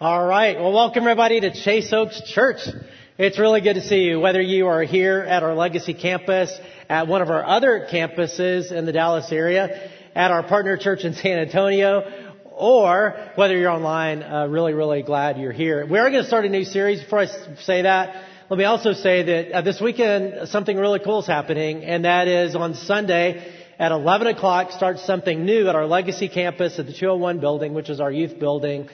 All right. Well, welcome everybody to Chase Oaks Church. It's really good to see you, whether you are here at our Legacy campus, at one of our other campuses in the Dallas area, at our partner church in San Antonio, or whether you're online. Uh, really, really glad you're here. We are going to start a new series. Before I say that, let me also say that uh, this weekend something really cool is happening, and that is on Sunday at 11 o'clock starts something new at our Legacy campus at the 201 building, which is our youth building.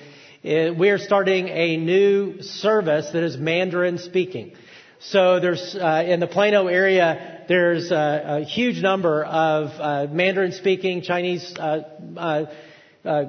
Uh, we are starting a new service that is Mandarin speaking. So there's uh, in the Plano area, there's a, a huge number of uh, Mandarin speaking Chinese uh, uh, uh,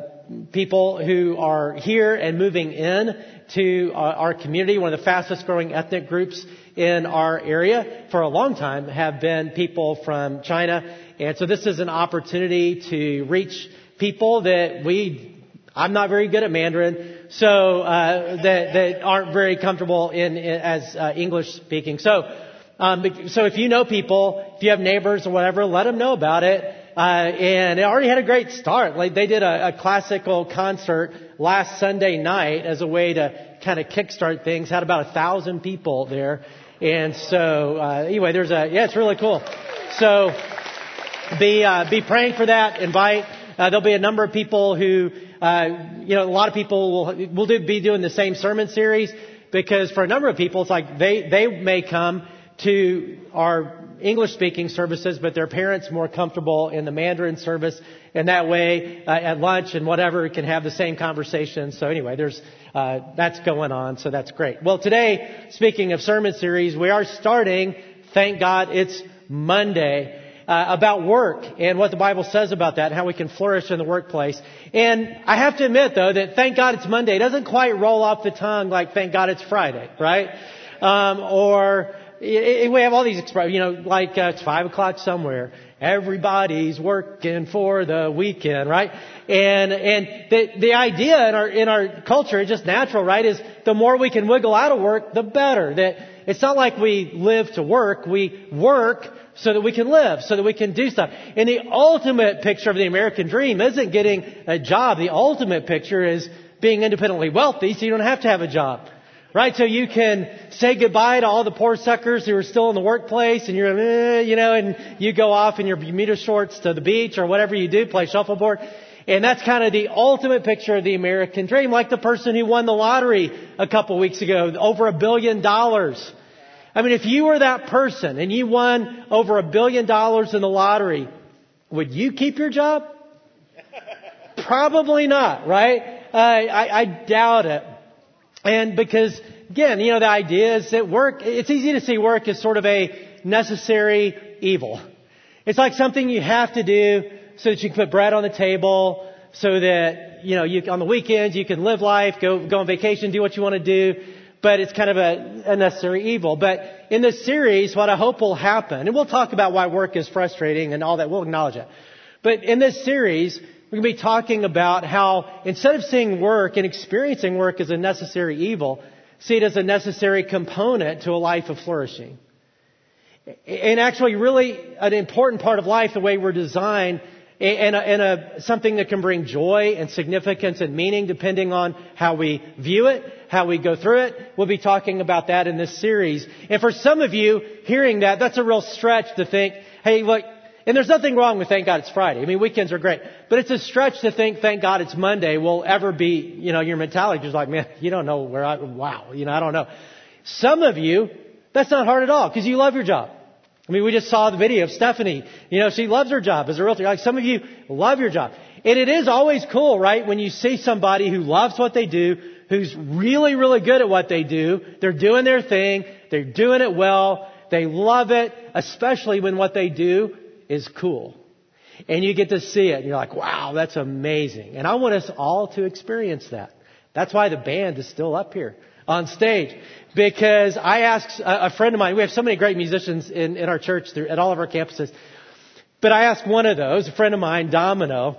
people who are here and moving in to our community. One of the fastest growing ethnic groups in our area for a long time have been people from China. And so this is an opportunity to reach people that we I'm not very good at Mandarin, so uh, that that aren't very comfortable in, in as uh, English speaking. So, um, so if you know people, if you have neighbors or whatever, let them know about it. Uh, and it already had a great start. Like they did a, a classical concert last Sunday night as a way to kind of kickstart things. Had about a thousand people there, and so uh, anyway, there's a yeah, it's really cool. So be uh, be praying for that. Invite. Uh, there'll be a number of people who uh, you know, a lot of people will, will do, be doing the same sermon series because for a number of people, it's like they, they may come to our English speaking services, but their parents more comfortable in the Mandarin service. And that way, uh, at lunch and whatever, can have the same conversation. So anyway, there's, uh, that's going on. So that's great. Well, today, speaking of sermon series, we are starting, thank God it's Monday uh, about work and what the Bible says about that and how we can flourish in the workplace. And I have to admit though that thank God it's Monday. It doesn't quite roll off the tongue like thank God it's Friday, right? Um, or it, it, we have all these expressions, you know, like uh, it's five o'clock somewhere. Everybody's working for the weekend, right? And and the the idea in our in our culture is just natural, right? Is the more we can wiggle out of work, the better. That it's not like we live to work. We work so that we can live, so that we can do stuff. And the ultimate picture of the American dream isn't getting a job. The ultimate picture is being independently wealthy so you don't have to have a job. Right? So you can say goodbye to all the poor suckers who are still in the workplace and you're, eh, you know, and you go off in your Bermuda shorts to the beach or whatever you do, play shuffleboard. And that's kind of the ultimate picture of the American dream, like the person who won the lottery a couple weeks ago, over a billion dollars. I mean, if you were that person and you won over a billion dollars in the lottery, would you keep your job? Probably not, right? Uh, I, I doubt it. And because, again, you know, the idea is that work, it's easy to see work as sort of a necessary evil. It's like something you have to do so that you can put bread on the table, so that, you know, you, on the weekends you can live life, go, go on vacation, do what you want to do but it's kind of a, a necessary evil. But in this series, what I hope will happen, and we'll talk about why work is frustrating and all that, we'll acknowledge it. But in this series, we're going to be talking about how instead of seeing work and experiencing work as a necessary evil, see it as a necessary component to a life of flourishing. And actually really an important part of life, the way we're designed, and, a, and a, something that can bring joy and significance and meaning depending on how we view it how we go through it. We'll be talking about that in this series. And for some of you, hearing that, that's a real stretch to think, hey, look, and there's nothing wrong with thank God it's Friday. I mean, weekends are great. But it's a stretch to think thank God it's Monday will ever be, you know, your mentality is like, man, you don't know where I, wow, you know, I don't know. Some of you, that's not hard at all because you love your job. I mean, we just saw the video of Stephanie. You know, she loves her job as a realtor. Like some of you love your job. And it is always cool, right? When you see somebody who loves what they do, who's really, really good at what they do. They're doing their thing. They're doing it well. They love it, especially when what they do is cool. And you get to see it and you're like, wow, that's amazing. And I want us all to experience that. That's why the band is still up here on stage. Because I asked a friend of mine, we have so many great musicians in, in our church through, at all of our campuses. But I asked one of those, a friend of mine, Domino,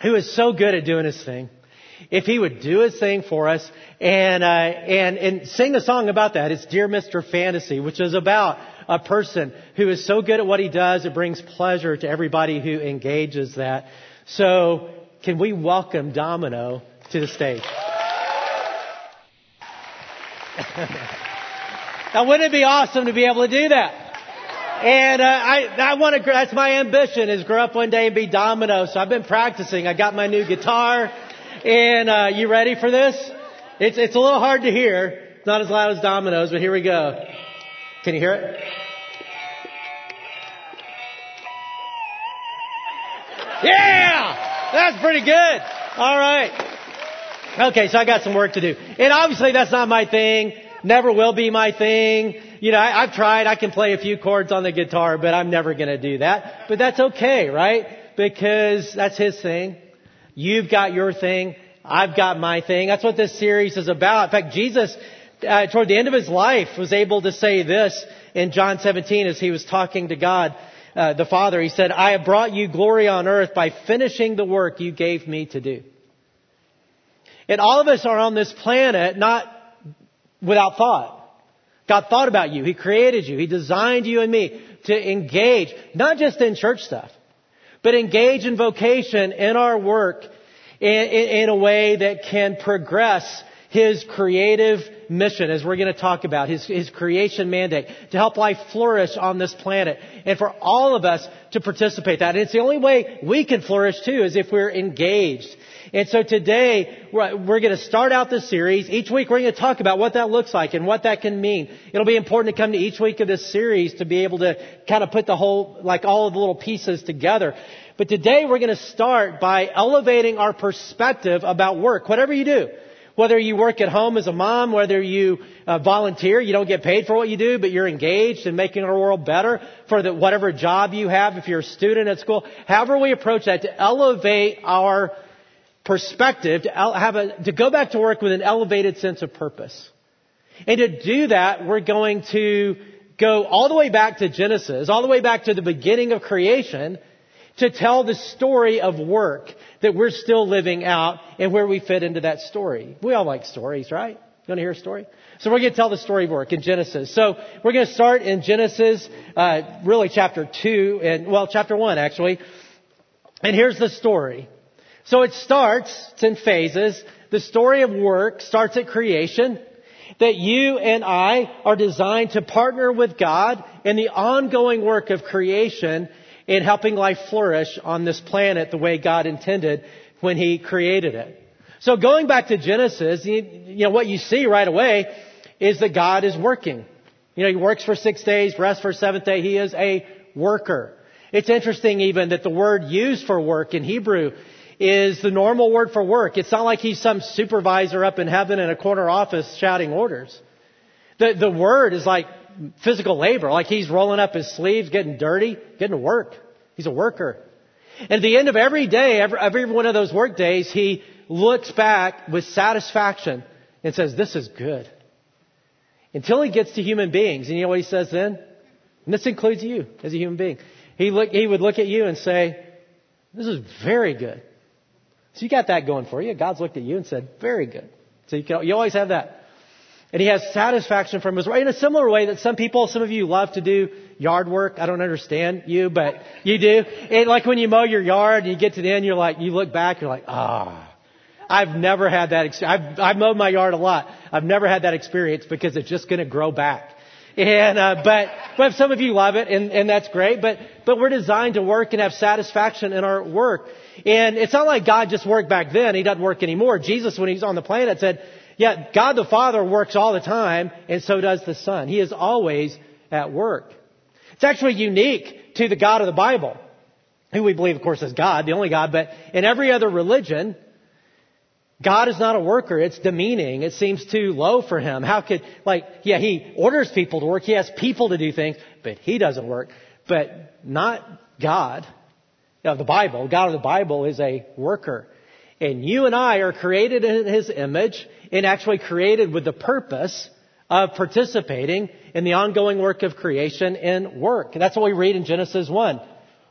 who is so good at doing his thing if he would do his thing for us and, uh, and, and sing a song about that. It's Dear Mr. Fantasy, which is about a person who is so good at what he does, it brings pleasure to everybody who engages that. So, can we welcome Domino to the stage? now, wouldn't it be awesome to be able to do that? And uh, I, I want to. That's my ambition: is grow up one day and be Domino. So I've been practicing. I got my new guitar, and uh, you ready for this? It's it's a little hard to hear. It's not as loud as Domino's, but here we go. Can you hear it? Yeah, that's pretty good. All right. Okay, so I got some work to do. And obviously that's not my thing. Never will be my thing. You know, I, have tried. I can play a few chords on the guitar, but I'm never going to do that. But that's okay, right? Because that's his thing. You've got your thing. I've got my thing. That's what this series is about. In fact, Jesus, uh, toward the end of his life, was able to say this in John 17 as he was talking to God, uh, the Father. He said, I have brought you glory on earth by finishing the work you gave me to do. And all of us are on this planet not without thought. God thought about you. He created you. He designed you and me to engage, not just in church stuff, but engage in vocation in our work in, in, in a way that can progress his creative mission, as we're going to talk about, his, his creation mandate, to help life flourish on this planet, and for all of us to participate that. And it's the only way we can flourish too, is if we're engaged. And so today, we're, going to start out this series. Each week we're going to talk about what that looks like and what that can mean. It'll be important to come to each week of this series to be able to kind of put the whole, like all of the little pieces together. But today we're going to start by elevating our perspective about work, whatever you do. Whether you work at home as a mom, whether you uh, volunteer, you don't get paid for what you do, but you're engaged in making our world better for the, whatever job you have, if you're a student at school, however we approach that to elevate our perspective, to, have a, to go back to work with an elevated sense of purpose. And to do that, we're going to go all the way back to Genesis, all the way back to the beginning of creation, to tell the story of work that we're still living out and where we fit into that story. We all like stories, right? You want to hear a story? So we're going to tell the story of work in Genesis. So we're going to start in Genesis, uh, really chapter 2, and, well, chapter 1 actually. And here's the story. So it starts, it's in phases. The story of work starts at creation. That you and I are designed to partner with God in the ongoing work of creation in helping life flourish on this planet the way God intended when He created it. So going back to Genesis, you, you know, what you see right away is that God is working. You know, He works for six days, rests for seventh day. He is a worker. It's interesting even that the word used for work in Hebrew is the normal word for work. It's not like he's some supervisor up in heaven in a corner office shouting orders. The, the word is like physical labor, like he's rolling up his sleeves, getting dirty, getting to work. He's a worker. And at the end of every day, every, every one of those work days, he looks back with satisfaction and says, this is good. Until he gets to human beings. And you know what he says then? And this includes you as a human being. He, look, he would look at you and say, this is very good. So you got that going for you. God's looked at you and said, very good. So you, can, you always have that. And he has satisfaction from his work. In a similar way that some people, some of you love to do yard work. I don't understand you, but you do. And like when you mow your yard and you get to the end, you're like, you look back, you're like, ah. I've never had that experience. I've, I've mowed my yard a lot. I've never had that experience because it's just going to grow back. And, uh, but, but some of you love it and, and that's great, but, but we're designed to work and have satisfaction in our work. And it's not like God just worked back then. He doesn't work anymore. Jesus, when he's on the planet, said, yeah, God the Father works all the time, and so does the Son. He is always at work. It's actually unique to the God of the Bible, who we believe, of course, is God, the only God, but in every other religion, God is not a worker. It's demeaning. It seems too low for him. How could, like, yeah, he orders people to work. He has people to do things, but he doesn't work. But not God of the Bible. God of the Bible is a worker. And you and I are created in His image and actually created with the purpose of participating in the ongoing work of creation and work. And that's what we read in Genesis 1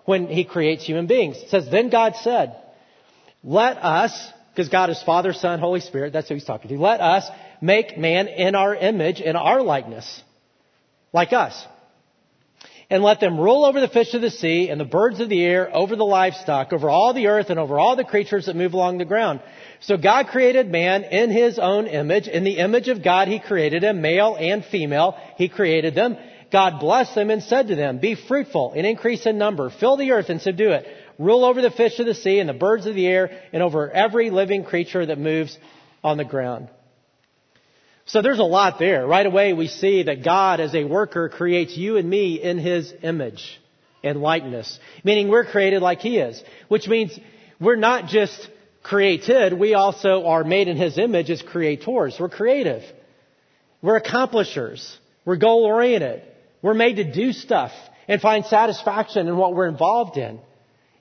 when He creates human beings. It says, Then God said, Let us, because God is Father, Son, Holy Spirit, that's who He's talking to, let us make man in our image, in our likeness, like us. And let them rule over the fish of the sea and the birds of the air, over the livestock, over all the earth and over all the creatures that move along the ground. So God created man in his own image. In the image of God he created him, male and female, he created them. God blessed them and said to them, be fruitful and increase in number, fill the earth and subdue it, rule over the fish of the sea and the birds of the air and over every living creature that moves on the ground. So there's a lot there. Right away we see that God as a worker creates you and me in His image and likeness. Meaning we're created like He is. Which means we're not just created, we also are made in His image as creators. We're creative. We're accomplishers. We're goal oriented. We're made to do stuff and find satisfaction in what we're involved in.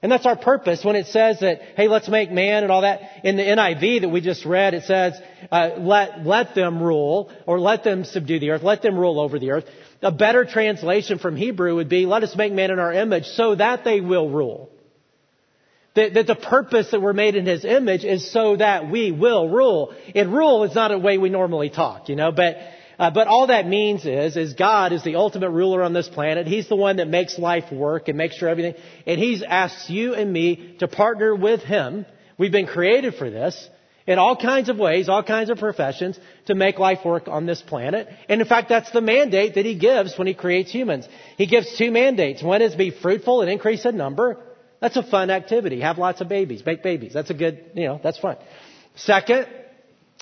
And that's our purpose when it says that, hey, let's make man and all that. In the NIV that we just read, it says, uh, let, let them rule or let them subdue the earth, let them rule over the earth. A better translation from Hebrew would be, let us make man in our image so that they will rule. That, that the purpose that we're made in his image is so that we will rule. And rule is not a way we normally talk, you know, but uh, but all that means is, is God is the ultimate ruler on this planet. He's the one that makes life work and makes sure everything. And He's asked you and me to partner with Him. We've been created for this in all kinds of ways, all kinds of professions to make life work on this planet. And in fact, that's the mandate that He gives when He creates humans. He gives two mandates. One is be fruitful and increase in number. That's a fun activity. Have lots of babies. Make babies. That's a good, you know, that's fun. Second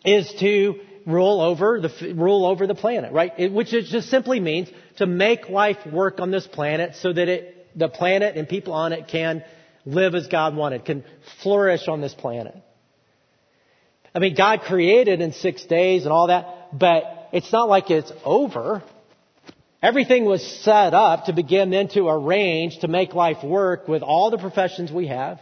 is to rule over the rule over the planet, right? It, which it just simply means to make life work on this planet so that it, the planet and people on it can live as God wanted, can flourish on this planet. I mean, God created in six days and all that, but it's not like it's over. Everything was set up to begin then to arrange to make life work with all the professions we have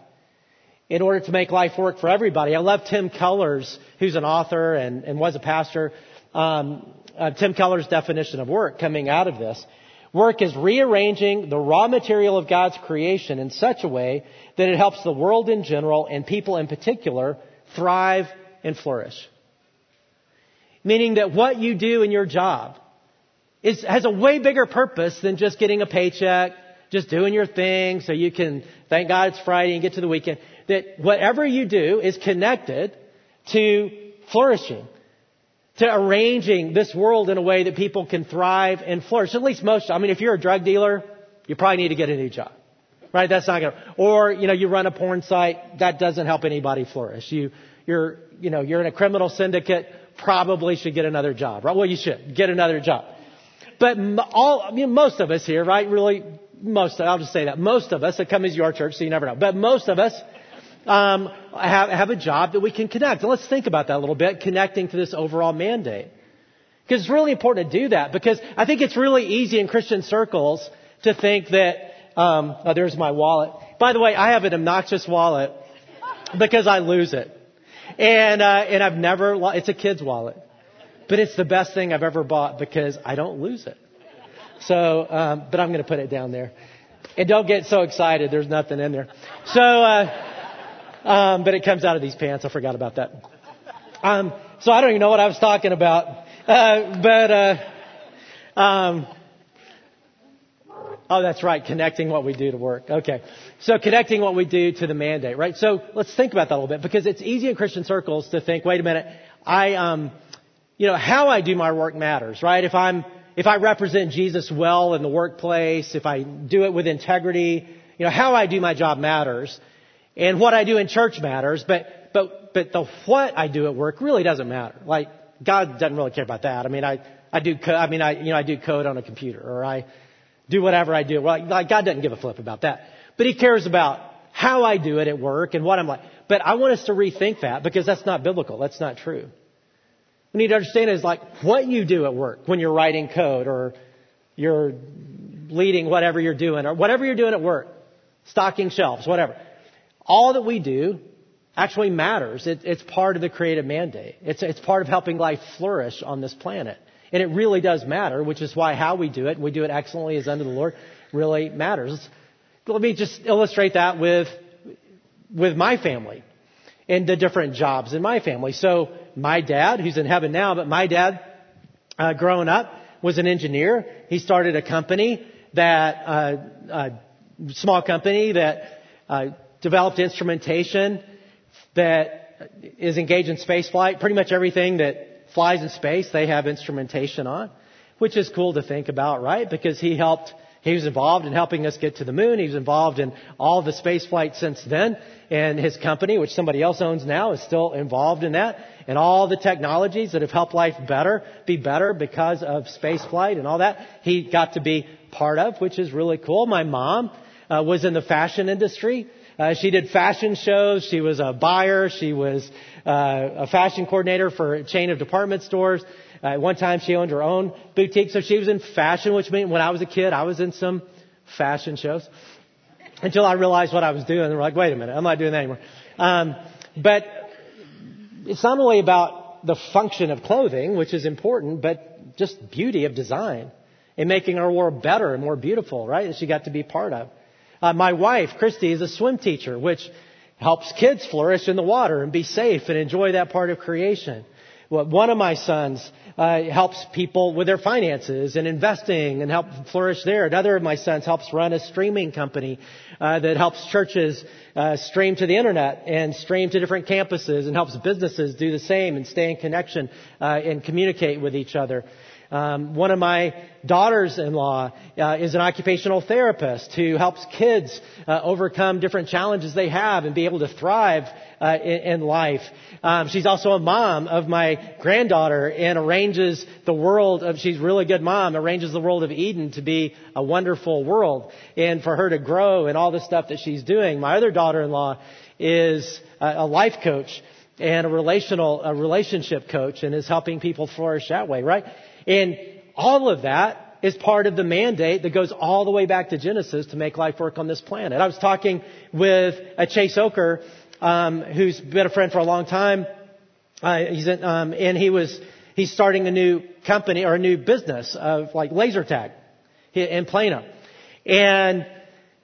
in order to make life work for everybody. I love Tim Keller's, who's an author and, and was a pastor, um, uh, Tim Keller's definition of work coming out of this. Work is rearranging the raw material of God's creation in such a way that it helps the world in general and people in particular thrive and flourish. Meaning that what you do in your job is, has a way bigger purpose than just getting a paycheck, just doing your thing so you can thank God it's Friday and get to the weekend that whatever you do is connected to flourishing, to arranging this world in a way that people can thrive and flourish. At least most, I mean, if you're a drug dealer, you probably need to get a new job. Right? That's not gonna, or, you know, you run a porn site, that doesn't help anybody flourish. You, you're, you know, you're in a criminal syndicate, probably should get another job, right? Well, you should get another job. But all, I mean, most of us here, right, really, most, I'll just say that, most of us that come as your church, so you never know, but most of us um, have, have a job that we can connect. And let's think about that a little bit, connecting to this overall mandate. Because it's really important to do that because I think it's really easy in Christian circles to think that, um, oh, there's my wallet. By the way, I have an obnoxious wallet because I lose it. And, uh, and I've never, it's a kid's wallet. But it's the best thing I've ever bought because I don't lose it. So, um, but I'm going to put it down there. And don't get so excited. There's nothing in there. So, uh, um, but it comes out of these pants. I forgot about that. Um, so I don't even know what I was talking about. Uh, but, uh, um, oh, that's right. Connecting what we do to work. Okay. So connecting what we do to the mandate, right? So let's think about that a little bit because it's easy in Christian circles to think, wait a minute, I, um, you know, how I do my work matters, right? If I'm, if I represent Jesus well in the workplace, if I do it with integrity, you know, how I do my job matters. And what I do in church matters, but, but, but the what I do at work really doesn't matter. Like, God doesn't really care about that. I mean, I, I do, co- I mean, I, you know, I do code on a computer or I do whatever I do. Well, like, God doesn't give a flip about that. But He cares about how I do it at work and what I'm like. But I want us to rethink that because that's not biblical. That's not true. We need to understand is like what you do at work when you're writing code or you're leading whatever you're doing or whatever you're doing at work, stocking shelves, whatever all that we do actually matters. It, it's part of the creative mandate. It's, it's part of helping life flourish on this planet. And it really does matter, which is why how we do it, and we do it excellently as unto the Lord, really matters. Let me just illustrate that with, with my family and the different jobs in my family. So my dad, who's in heaven now, but my dad, uh, growing up, was an engineer. He started a company that uh, uh, small company that uh, developed instrumentation that is engaged in space flight. Pretty much everything that flies in space, they have instrumentation on, which is cool to think about, right? Because he helped he was involved in helping us get to the moon. He was involved in all the space flight since then. And his company, which somebody else owns now, is still involved in that. And all the technologies that have helped life better, be better because of space flight and all that, he got to be part of, which is really cool. My mom uh, was in the fashion industry. Uh, she did fashion shows. She was a buyer. She was uh, a fashion coordinator for a chain of department stores. Uh, at one time, she owned her own boutique, so she was in fashion, which meant when I was a kid, I was in some fashion shows. Until I realized what I was doing, and we're like, wait a minute, I'm not doing that anymore. Um, but it's not only about the function of clothing, which is important, but just beauty of design and making our world better and more beautiful, right? That she got to be part of. Uh, my wife, Christy, is a swim teacher, which helps kids flourish in the water and be safe and enjoy that part of creation. Well, one of my sons uh, helps people with their finances and investing and help flourish there. Another of my sons helps run a streaming company uh, that helps churches uh, stream to the internet and stream to different campuses and helps businesses do the same and stay in connection uh, and communicate with each other. Um, one of my daughters-in-law uh, is an occupational therapist who helps kids uh, overcome different challenges they have and be able to thrive uh, in, in, life. Um, she's also a mom of my granddaughter and arranges the world of. She's really good mom. Arranges the world of Eden to be a wonderful world and for her to grow and all the stuff that she's doing. My other daughter-in-law is a, a life coach and a relational a relationship coach and is helping people flourish that way, right? And all of that is part of the mandate that goes all the way back to Genesis to make life work on this planet. I was talking with a Chase Oker, um, who's been a friend for a long time. Uh, he's in, um, and he was he's starting a new company or a new business of like laser tag in Plano, and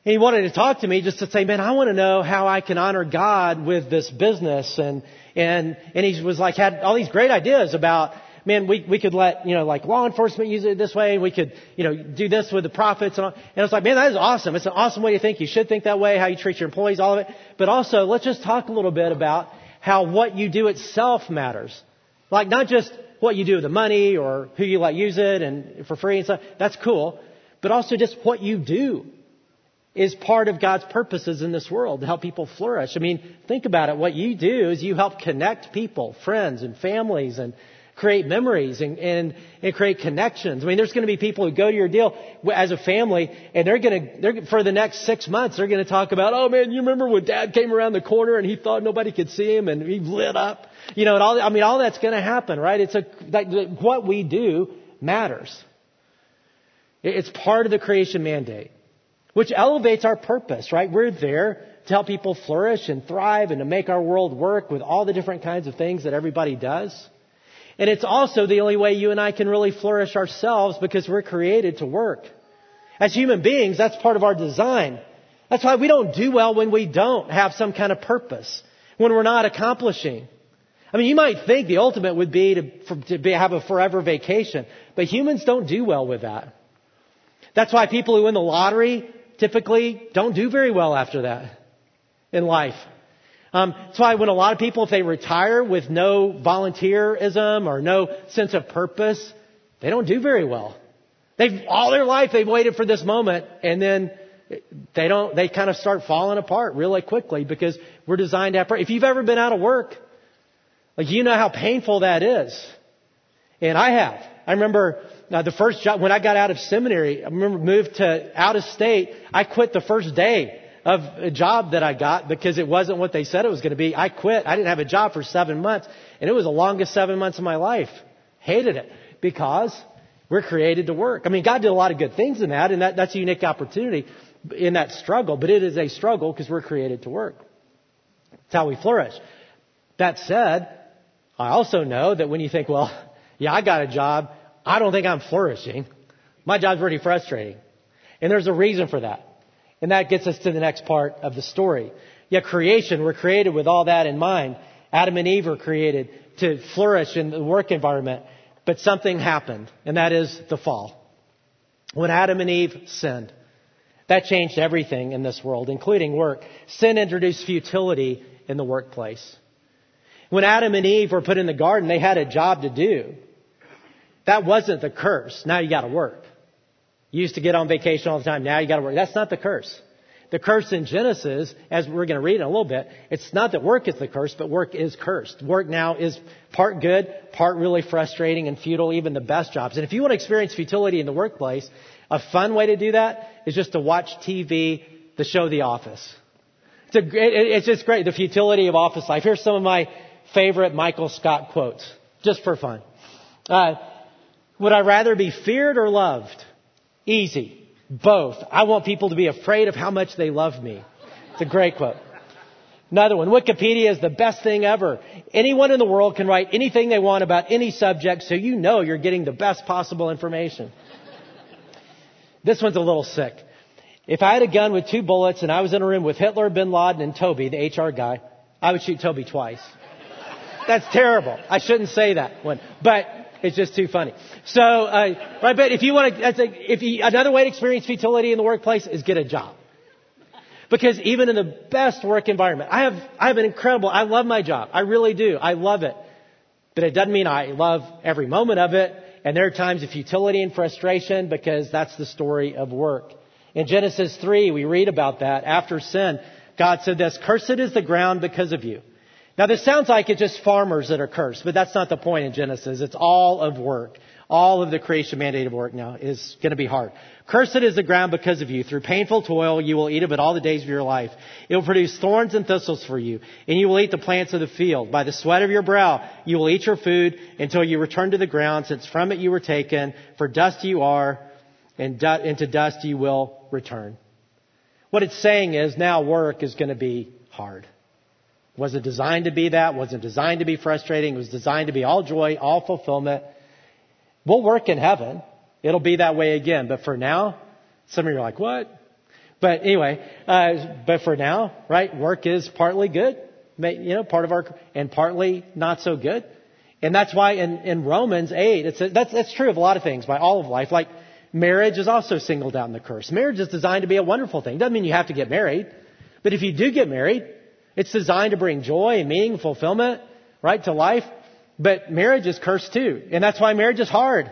he wanted to talk to me just to say, man, I want to know how I can honor God with this business, and and and he was like had all these great ideas about man, we, we could let, you know, like law enforcement use it this way. We could, you know, do this with the profits and all. And it's like, man, that is awesome. It's an awesome way to think. You should think that way, how you treat your employees, all of it. But also, let's just talk a little bit about how what you do itself matters. Like not just what you do with the money or who you let use it and for free and stuff. That's cool. But also just what you do is part of God's purposes in this world to help people flourish. I mean, think about it. What you do is you help connect people, friends and families and create memories and, and, and create connections. I mean, there's going to be people who go to your deal as a family and they're going to, they're, for the next six months, they're going to talk about, oh man, you remember when dad came around the corner and he thought nobody could see him and he lit up? You know, and all, I mean, all that's going to happen, right? It's a, like, what we do matters. It's part of the creation mandate, which elevates our purpose, right? We're there to help people flourish and thrive and to make our world work with all the different kinds of things that everybody does. And it's also the only way you and I can really flourish ourselves because we're created to work. As human beings, that's part of our design. That's why we don't do well when we don't have some kind of purpose, when we're not accomplishing. I mean, you might think the ultimate would be to, for, to be, have a forever vacation, but humans don't do well with that. That's why people who win the lottery typically don't do very well after that in life. Um, that's why when a lot of people, if they retire with no volunteerism or no sense of purpose, they don't do very well. They've all their life they've waited for this moment, and then they don't. They kind of start falling apart really quickly because we're designed to have. If you've ever been out of work, like you know how painful that is, and I have. I remember uh, the first job when I got out of seminary. I remember moved to out of state. I quit the first day of a job that I got because it wasn't what they said it was going to be. I quit. I didn't have a job for seven months and it was the longest seven months of my life. Hated it because we're created to work. I mean, God did a lot of good things in that and that, that's a unique opportunity in that struggle, but it is a struggle because we're created to work. It's how we flourish. That said, I also know that when you think, well, yeah, I got a job. I don't think I'm flourishing. My job's pretty frustrating. And there's a reason for that. And that gets us to the next part of the story. Yet creation, we're created with all that in mind. Adam and Eve were created to flourish in the work environment, but something happened, and that is the fall. When Adam and Eve sinned, that changed everything in this world, including work. Sin introduced futility in the workplace. When Adam and Eve were put in the garden, they had a job to do. That wasn't the curse. Now you gotta work. You used to get on vacation all the time. Now you gotta work. That's not the curse. The curse in Genesis, as we're going to read in a little bit, it's not that work is the curse, but work is cursed. Work now is part good, part really frustrating and futile, even the best jobs. And if you want to experience futility in the workplace, a fun way to do that is just to watch TV, the show The Office. It's, a, it's just great, the futility of office life. Here's some of my favorite Michael Scott quotes, just for fun. Uh, would I rather be feared or loved? Easy. Both. I want people to be afraid of how much they love me. It's a great quote. Another one. Wikipedia is the best thing ever. Anyone in the world can write anything they want about any subject, so you know you're getting the best possible information. This one's a little sick. If I had a gun with two bullets and I was in a room with Hitler, Bin Laden, and Toby, the HR guy, I would shoot Toby twice. That's terrible. I shouldn't say that one. But it's just too funny. So, uh, but if you want to, that's a, if you, another way to experience futility in the workplace is get a job. Because even in the best work environment, I have, I have an incredible, I love my job. I really do. I love it. But it doesn't mean I love every moment of it. And there are times of futility and frustration because that's the story of work. In Genesis 3, we read about that. After sin, God said this, cursed is the ground because of you. Now this sounds like it's just farmers that are cursed, but that's not the point in Genesis. It's all of work. All of the creation mandate of work now is going to be hard. Cursed is the ground because of you. Through painful toil, you will eat of it all the days of your life. It will produce thorns and thistles for you, and you will eat the plants of the field. By the sweat of your brow, you will eat your food until you return to the ground, since from it you were taken. For dust you are, and into dust you will return. What it's saying is now work is going to be hard. Was it designed to be that? Was it designed to be frustrating? It was designed to be all joy, all fulfillment. We'll work in heaven. It'll be that way again. But for now, some of you are like, what? But anyway, uh, but for now, right, work is partly good, you know, part of our, and partly not so good. And that's why in, in Romans 8, it's a, that's, that's true of a lot of things by all of life. Like marriage is also singled out in the curse. Marriage is designed to be a wonderful thing. Doesn't mean you have to get married. But if you do get married, it's designed to bring joy and meaning, fulfillment, right, to life. But marriage is cursed too. And that's why marriage is hard.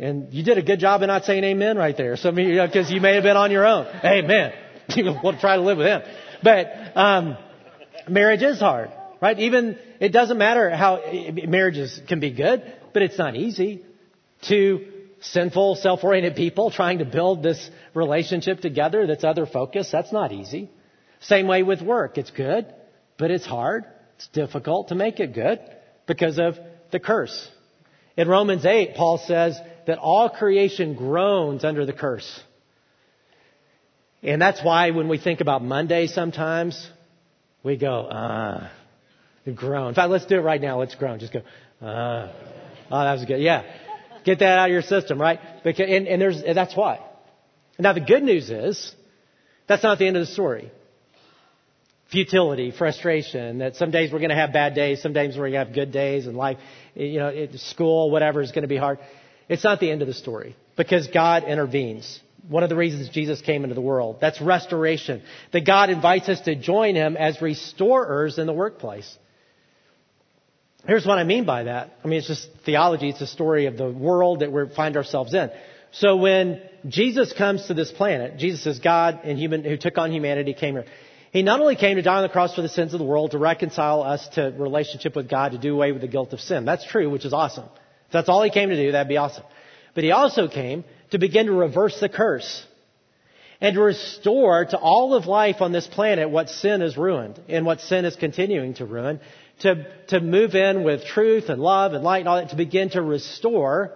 And you did a good job of not saying amen right there. Some of you, because you, may have been on your own. Amen. To try to live with him. But, um, marriage is hard, right? Even, it doesn't matter how, marriages can be good, but it's not easy. Two sinful, self-oriented people trying to build this relationship together that's other focused, that's not easy. Same way with work. It's good, but it's hard. It's difficult to make it good because of the curse. In Romans 8, Paul says that all creation groans under the curse. And that's why when we think about Monday sometimes, we go, ah, groan. In fact, let's do it right now. Let's groan. Just go, ah. Oh, that was good. Yeah. Get that out of your system, right? Because, and, and there's, and that's why. Now the good news is, that's not the end of the story futility, frustration, that some days we're going to have bad days, some days we're going to have good days, and life, eh, you know, school, whatever is going to be hard. It's not the end of the story because God intervenes. One of the reasons Jesus came into the world. That's restoration. That God invites us to join Him as restorers in the workplace. Here's what I mean by that. I mean, it's just theology. It's a story of the world that we find ourselves in. So when Jesus comes to this planet, Jesus is God and human, who took on humanity, came here. He not only came to die on the cross for the sins of the world, to reconcile us to relationship with God, to do away with the guilt of sin. That's true, which is awesome. If that's all he came to do, that'd be awesome. But he also came to begin to reverse the curse and to restore to all of life on this planet what sin has ruined and what sin is continuing to ruin, to, to move in with truth and love and light and all that, to begin to restore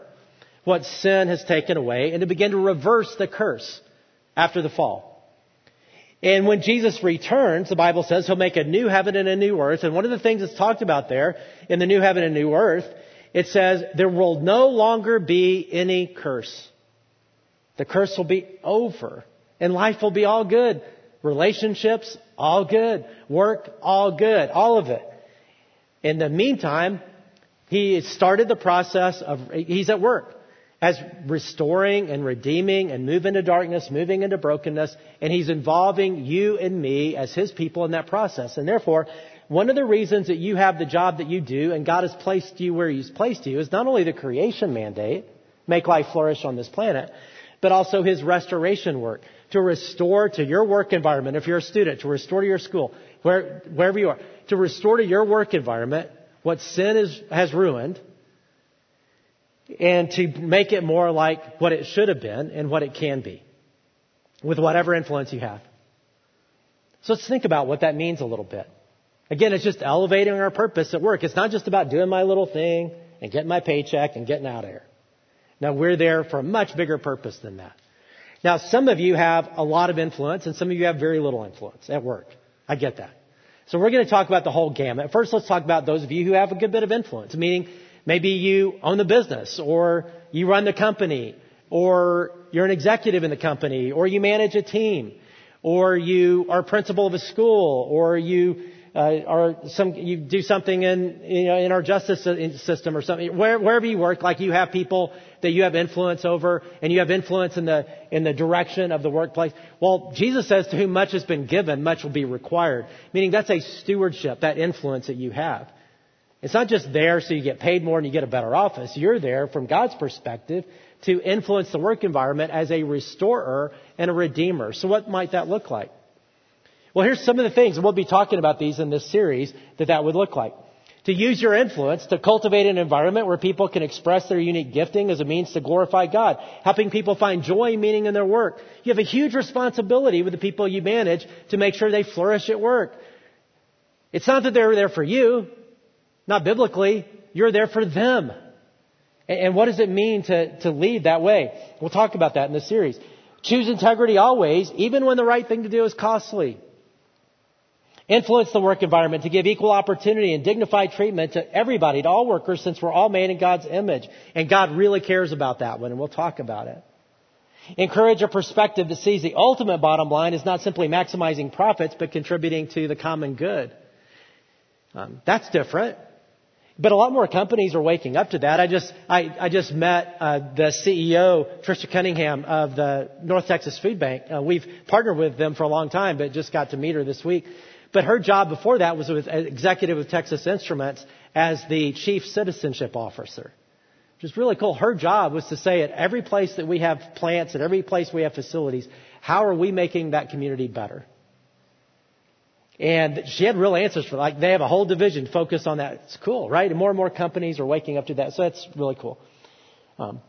what sin has taken away and to begin to reverse the curse after the fall. And when Jesus returns, the Bible says he'll make a new heaven and a new earth. And one of the things that's talked about there in the new heaven and new earth, it says there will no longer be any curse. The curse will be over and life will be all good. Relationships, all good. Work, all good. All of it. In the meantime, he started the process of, he's at work. As restoring and redeeming and moving into darkness, moving into brokenness, and He's involving you and me as His people in that process. And therefore, one of the reasons that you have the job that you do and God has placed you where He's placed you is not only the creation mandate, make life flourish on this planet, but also His restoration work to restore to your work environment, if you're a student, to restore to your school, where, wherever you are, to restore to your work environment what sin is, has ruined and to make it more like what it should have been and what it can be with whatever influence you have. So let's think about what that means a little bit. Again, it's just elevating our purpose at work. It's not just about doing my little thing and getting my paycheck and getting out of here. Now we're there for a much bigger purpose than that. Now some of you have a lot of influence and some of you have very little influence at work. I get that. So we're going to talk about the whole gamut. First, let's talk about those of you who have a good bit of influence, meaning maybe you own the business or you run the company or you're an executive in the company or you manage a team or you are principal of a school or you uh, some you do something in you know in our justice system or something Where, wherever you work like you have people that you have influence over and you have influence in the in the direction of the workplace. Well jesus says to whom much has been given much will be required. Meaning that's a stewardship that influence that you have it's not just there so you get paid more and you get a better office you're there from god's perspective to influence the work environment as a restorer and a redeemer so what might that look like well, here's some of the things, and we'll be talking about these in this series, that that would look like. To use your influence to cultivate an environment where people can express their unique gifting as a means to glorify God, helping people find joy and meaning in their work. You have a huge responsibility with the people you manage to make sure they flourish at work. It's not that they're there for you, not biblically, you're there for them. And what does it mean to, to lead that way? We'll talk about that in this series. Choose integrity always, even when the right thing to do is costly. Influence the work environment to give equal opportunity and dignified treatment to everybody, to all workers, since we're all made in God's image. And God really cares about that one, and we'll talk about it. Encourage a perspective that sees the ultimate bottom line is not simply maximizing profits, but contributing to the common good. Um, that's different. But a lot more companies are waking up to that. I just, I, I just met uh, the CEO, Trisha Cunningham of the North Texas Food Bank. Uh, we've partnered with them for a long time, but just got to meet her this week. But her job before that was with executive of Texas Instruments as the chief citizenship officer. Which is really cool. Her job was to say at every place that we have plants, at every place we have facilities, how are we making that community better? And she had real answers for like they have a whole division focused on that. It's cool, right? And more and more companies are waking up to that. So that's really cool. Um,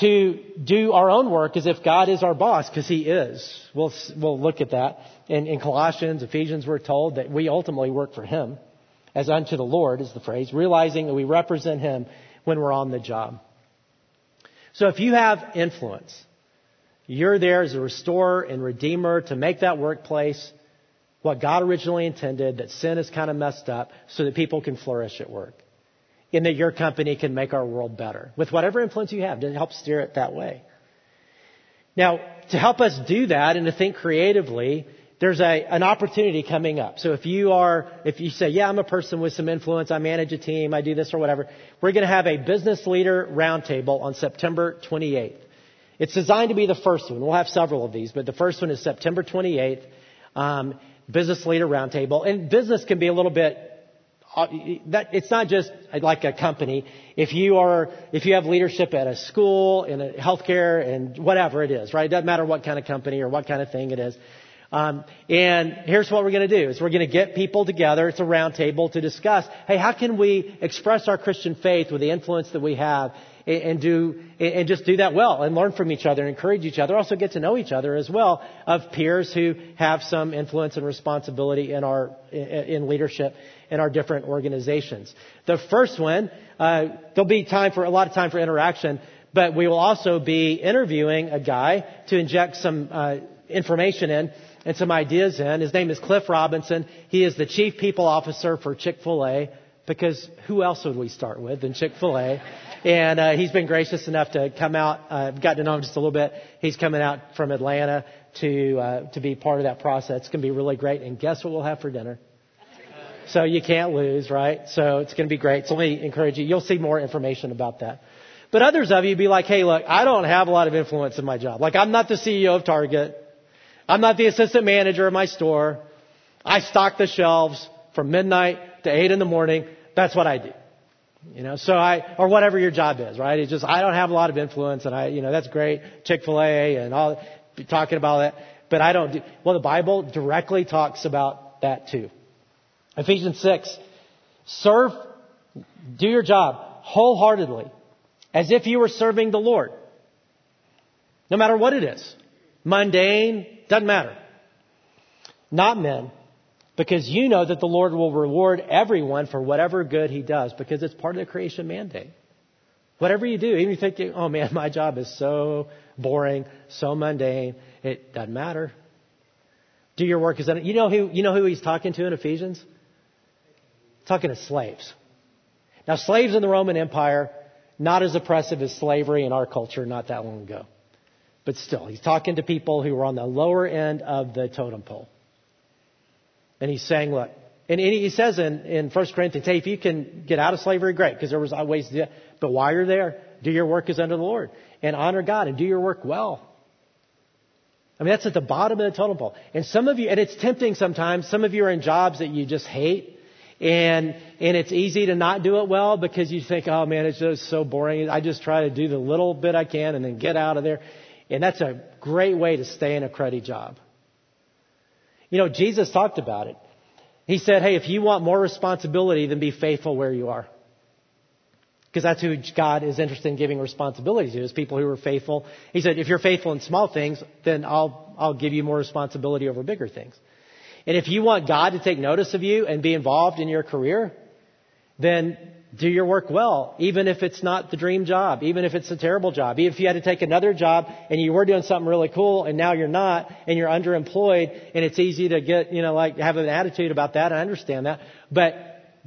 to do our own work as if God is our boss, because He is. We'll, we'll look at that. In, in Colossians, Ephesians, we're told that we ultimately work for Him, as unto the Lord is the phrase, realizing that we represent Him when we're on the job. So if you have influence, you're there as a restorer and redeemer to make that workplace what God originally intended, that sin is kind of messed up, so that people can flourish at work in that your company can make our world better with whatever influence you have to help steer it that way. Now, to help us do that and to think creatively, there's a, an opportunity coming up. So if you are, if you say, yeah, I'm a person with some influence, I manage a team, I do this or whatever, we're going to have a business leader roundtable on September 28th. It's designed to be the first one. We'll have several of these, but the first one is September 28th, um, business leader roundtable. And business can be a little bit uh, that it's not just like a company. If you are, if you have leadership at a school, in a healthcare, and whatever it is, right? It doesn't matter what kind of company or what kind of thing it is. Um, and here's what we're going to do: is we're going to get people together. It's a roundtable to discuss. Hey, how can we express our Christian faith with the influence that we have and do and just do that well and learn from each other and encourage each other. Also get to know each other as well of peers who have some influence and responsibility in our in leadership in our different organizations. The first one, uh, there'll be time for a lot of time for interaction, but we will also be interviewing a guy to inject some uh, information in and some ideas in. His name is Cliff Robinson. He is the chief people officer for Chick Fil A because who else would we start with than Chick Fil A? And uh, he's been gracious enough to come out. I've gotten to know him just a little bit. He's coming out from Atlanta to uh, to be part of that process. It's going to be really great. And guess what we'll have for dinner? So you can't lose, right? So it's going to be great. So let me encourage you. You'll see more information about that. But others of you be like, hey, look, I don't have a lot of influence in my job. Like, I'm not the CEO of Target. I'm not the assistant manager of my store. I stock the shelves from midnight to 8 in the morning. That's what I do. You know, so I, or whatever your job is, right? It's just, I don't have a lot of influence and I, you know, that's great. Chick-fil-A and all, talking about that. But I don't do, well, the Bible directly talks about that too. Ephesians 6, serve, do your job wholeheartedly as if you were serving the Lord. No matter what it is. Mundane, doesn't matter. Not men, because you know that the Lord will reward everyone for whatever good he does, because it's part of the creation mandate. Whatever you do, even if you think, oh man, my job is so boring, so mundane, it doesn't matter. Do your work as you know who you know who he's talking to in Ephesians? talking to slaves. Now slaves in the Roman Empire, not as oppressive as slavery in our culture not that long ago. But still, he's talking to people who were on the lower end of the totem pole. And he's saying, look, and he says in, in 1 Corinthians, hey, if you can get out of slavery, great, because there was ways to do it. But while you're there, do your work as under the Lord and honor God and do your work well. I mean, that's at the bottom of the totem pole. And some of you, and it's tempting sometimes, some of you are in jobs that you just hate. And, and it's easy to not do it well because you think, oh man, it's just so boring. I just try to do the little bit I can and then get out of there. And that's a great way to stay in a cruddy job. You know, Jesus talked about it. He said, hey, if you want more responsibility, then be faithful where you are. Because that's who God is interested in giving responsibility to, is people who are faithful. He said, if you're faithful in small things, then I'll, I'll give you more responsibility over bigger things. And if you want God to take notice of you and be involved in your career, then do your work well, even if it's not the dream job, even if it's a terrible job, even if you had to take another job and you were doing something really cool and now you're not and you're underemployed and it's easy to get, you know, like have an attitude about that. I understand that. But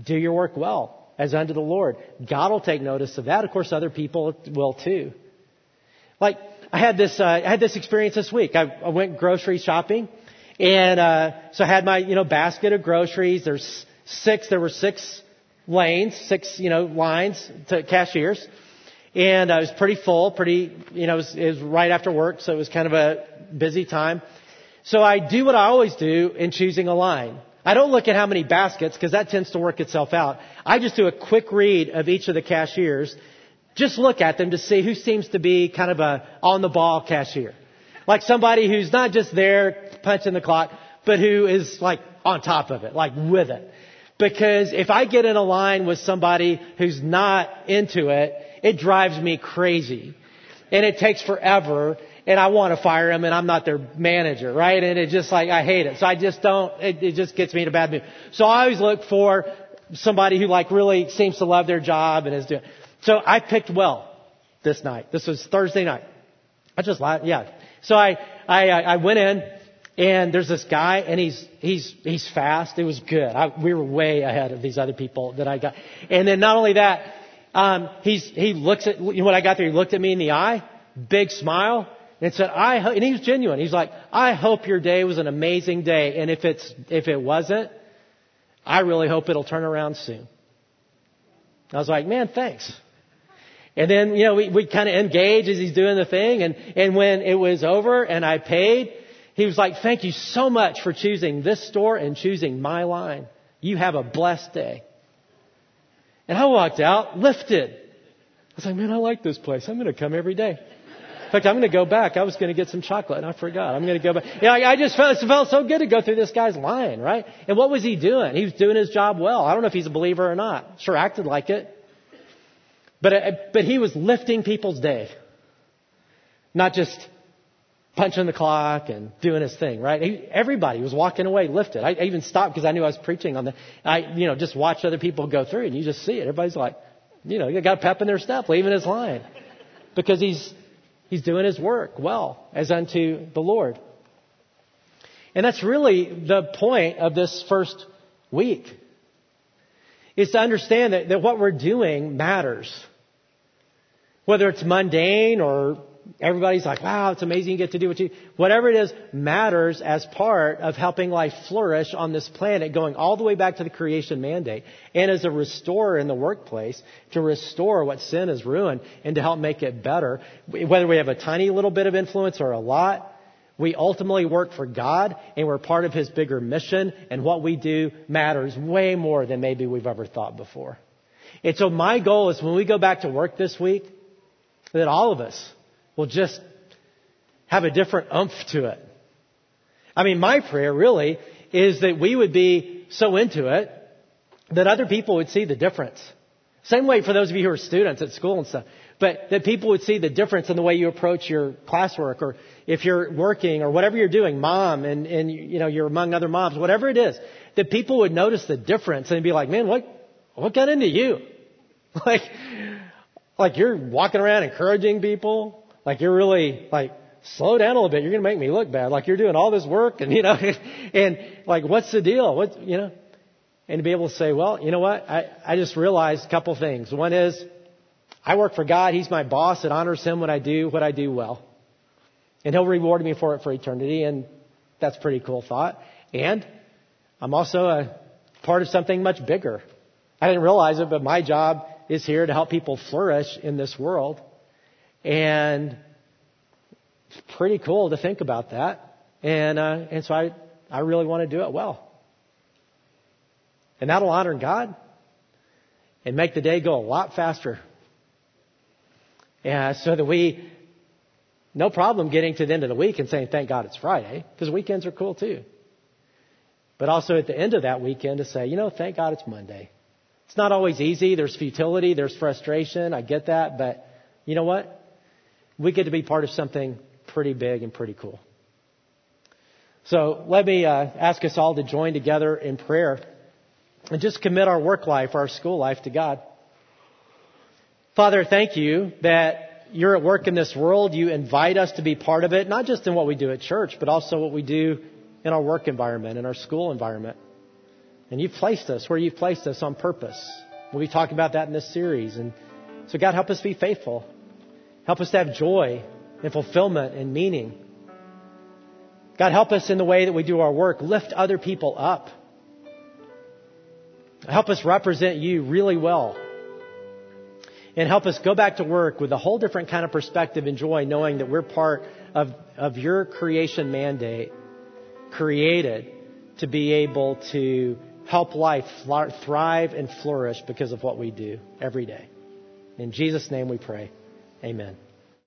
do your work well as unto the Lord. God will take notice of that. Of course, other people will too. Like, I had this, uh, I had this experience this week. I, I went grocery shopping and, uh, so I had my, you know, basket of groceries. There's six, there were six lanes, six, you know, lines to cashiers. And I was pretty full, pretty, you know, it was, it was right after work, so it was kind of a busy time. So I do what I always do in choosing a line. I don't look at how many baskets because that tends to work itself out. I just do a quick read of each of the cashiers. Just look at them to see who seems to be kind of a on the ball cashier. Like somebody who's not just there punching the clock, but who is like on top of it, like with it. Because if I get in a line with somebody who's not into it, it drives me crazy. And it takes forever and I want to fire them and I'm not their manager, right? And it just like, I hate it. So I just don't, it, it just gets me in a bad mood. So I always look for somebody who like really seems to love their job and is doing, so I picked well this night. This was Thursday night. I just, yeah. So I, I, I went in and there's this guy, and he's he's he's fast. It was good. I, we were way ahead of these other people that I got. And then not only that, um, he's he looks at you when I got there. He looked at me in the eye, big smile, and said, "I." And he was genuine. He's like, "I hope your day was an amazing day, and if it's if it wasn't, I really hope it'll turn around soon." I was like, "Man, thanks." And then you know we we kind of engage as he's doing the thing, and and when it was over and I paid he was like, thank you so much for choosing this store and choosing my line. You have a blessed day. And I walked out lifted. I was like, man, I like this place. I'm going to come every day. In fact, I'm going to go back. I was going to get some chocolate and I forgot. I'm going to go back. Yeah, I just felt, it felt so good to go through this guy's line, right? And what was he doing? He was doing his job well. I don't know if he's a believer or not. Sure acted like it. But, uh, but he was lifting people's day. Not just punching the clock and doing his thing, right? Everybody was walking away lifted. I, I even stopped because I knew I was preaching on the, I, you know, just watched other people go through and you just see it. Everybody's like, you know, you got a pep in their step, leaving his line. Because he's, he's doing his work well as unto the Lord. And that's really the point of this first week. Is to understand that, that what we're doing matters. Whether it's mundane or everybody's like, wow, it's amazing you get to do what you, whatever it is matters as part of helping life flourish on this planet, going all the way back to the creation mandate. And as a restorer in the workplace, to restore what sin has ruined and to help make it better. Whether we have a tiny little bit of influence or a lot, we ultimately work for God and we're part of His bigger mission and what we do matters way more than maybe we've ever thought before. And so my goal is when we go back to work this week, that all of us will just have a different umph to it. I mean, my prayer really is that we would be so into it that other people would see the difference. Same way for those of you who are students at school and stuff. But that people would see the difference in the way you approach your classwork or if you're working or whatever you're doing, mom and, and you know, you're among other moms, whatever it is, that people would notice the difference and be like, man, what, what got into you? Like, like you're walking around encouraging people. Like you're really like, slow down a little bit. You're going to make me look bad. Like you're doing all this work and, you know, and like, what's the deal? What, you know, and to be able to say, well, you know what? I, I just realized a couple things. One is I work for God. He's my boss. It honors him when I do what I do well. And he'll reward me for it for eternity. And that's a pretty cool thought. And I'm also a part of something much bigger. I didn't realize it, but my job is here to help people flourish in this world. And it's pretty cool to think about that. And, uh, and so I, I really want to do it well. And that'll honor God and make the day go a lot faster yeah, so that we, no problem getting to the end of the week and saying, thank God it's Friday, because weekends are cool too. But also at the end of that weekend to say, you know, thank God it's Monday. It's not always easy. There's futility. There's frustration. I get that. But you know what? We get to be part of something pretty big and pretty cool. So let me uh, ask us all to join together in prayer and just commit our work life, our school life to God. Father, thank you that you're at work in this world. You invite us to be part of it, not just in what we do at church, but also what we do in our work environment, in our school environment. And you've placed us where you've placed us on purpose. We'll be talking about that in this series. And so, God, help us be faithful. Help us to have joy and fulfillment and meaning. God, help us in the way that we do our work. Lift other people up. Help us represent you really well and help us go back to work with a whole different kind of perspective and joy, knowing that we're part of, of your creation mandate, created to be able to help life thrive and flourish because of what we do every day. In Jesus' name we pray. Amen.